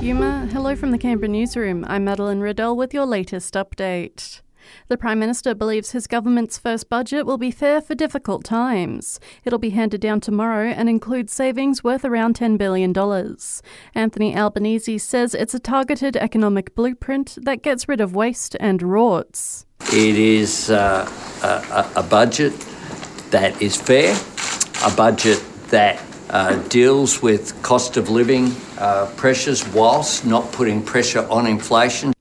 Yuma, hello from the Canberra newsroom. I'm Madeline Riddell with your latest update. The Prime Minister believes his government's first budget will be fair for difficult times. It'll be handed down tomorrow and include savings worth around $10 billion. Anthony Albanese says it's a targeted economic blueprint that gets rid of waste and rorts. It is uh, a, a budget that is fair, a budget that uh, deals with cost of living uh, pressures whilst not putting pressure on inflation.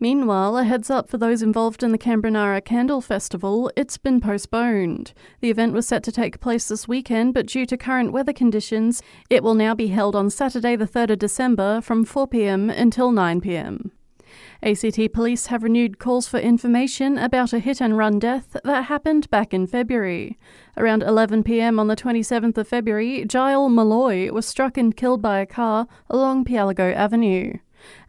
Meanwhile, a heads up for those involved in the Canberra Candle Festival, it's been postponed. The event was set to take place this weekend, but due to current weather conditions, it will now be held on Saturday, the 3rd of December from 4pm until 9pm. ACT police have renewed calls for information about a hit and run death that happened back in February. Around 11 pm on the 27th of February, Giles Malloy was struck and killed by a car along Pialligo Avenue.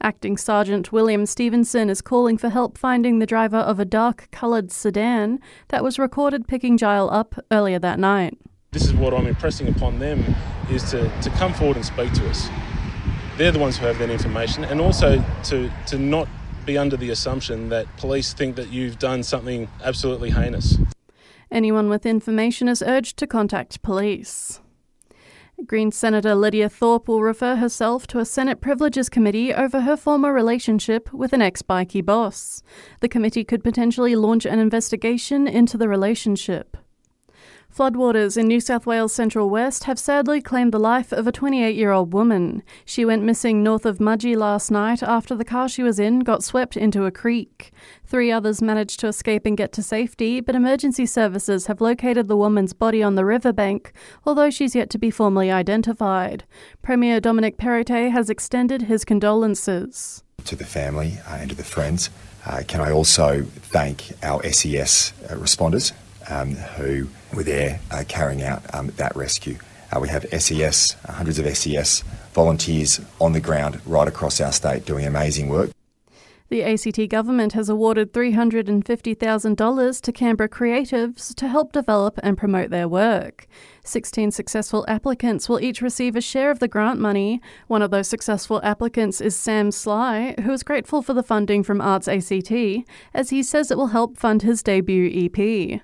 Acting Sergeant William Stevenson is calling for help finding the driver of a dark coloured sedan that was recorded picking Giles up earlier that night. This is what I'm impressing upon them is to, to come forward and speak to us. They're the ones who have that information and also to, to not be under the assumption that police think that you've done something absolutely heinous. Anyone with information is urged to contact police. Green Senator Lydia Thorpe will refer herself to a Senate Privileges Committee over her former relationship with an ex bikie boss. The committee could potentially launch an investigation into the relationship. Floodwaters in New South Wales Central West have sadly claimed the life of a 28 year old woman. She went missing north of Mudgee last night after the car she was in got swept into a creek. Three others managed to escape and get to safety, but emergency services have located the woman's body on the riverbank, although she's yet to be formally identified. Premier Dominic Perrottet has extended his condolences. To the family uh, and to the friends, uh, can I also thank our SES uh, responders who were there uh, carrying out um, that rescue. Uh, we have SES, uh, hundreds of SES volunteers on the ground right across our state doing amazing work. The ACT government has awarded $350,000 to Canberra creatives to help develop and promote their work. 16 successful applicants will each receive a share of the grant money. One of those successful applicants is Sam Sly, who is grateful for the funding from Arts ACT, as he says it will help fund his debut EP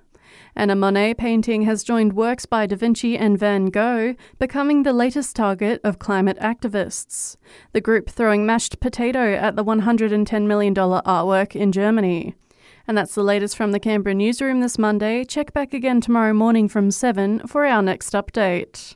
and a Monet painting has joined works by Da Vinci and Van Gogh, becoming the latest target of climate activists. The group throwing mashed potato at the $110 million artwork in Germany. And that's the latest from the Canberra newsroom this Monday. Check back again tomorrow morning from 7 for our next update.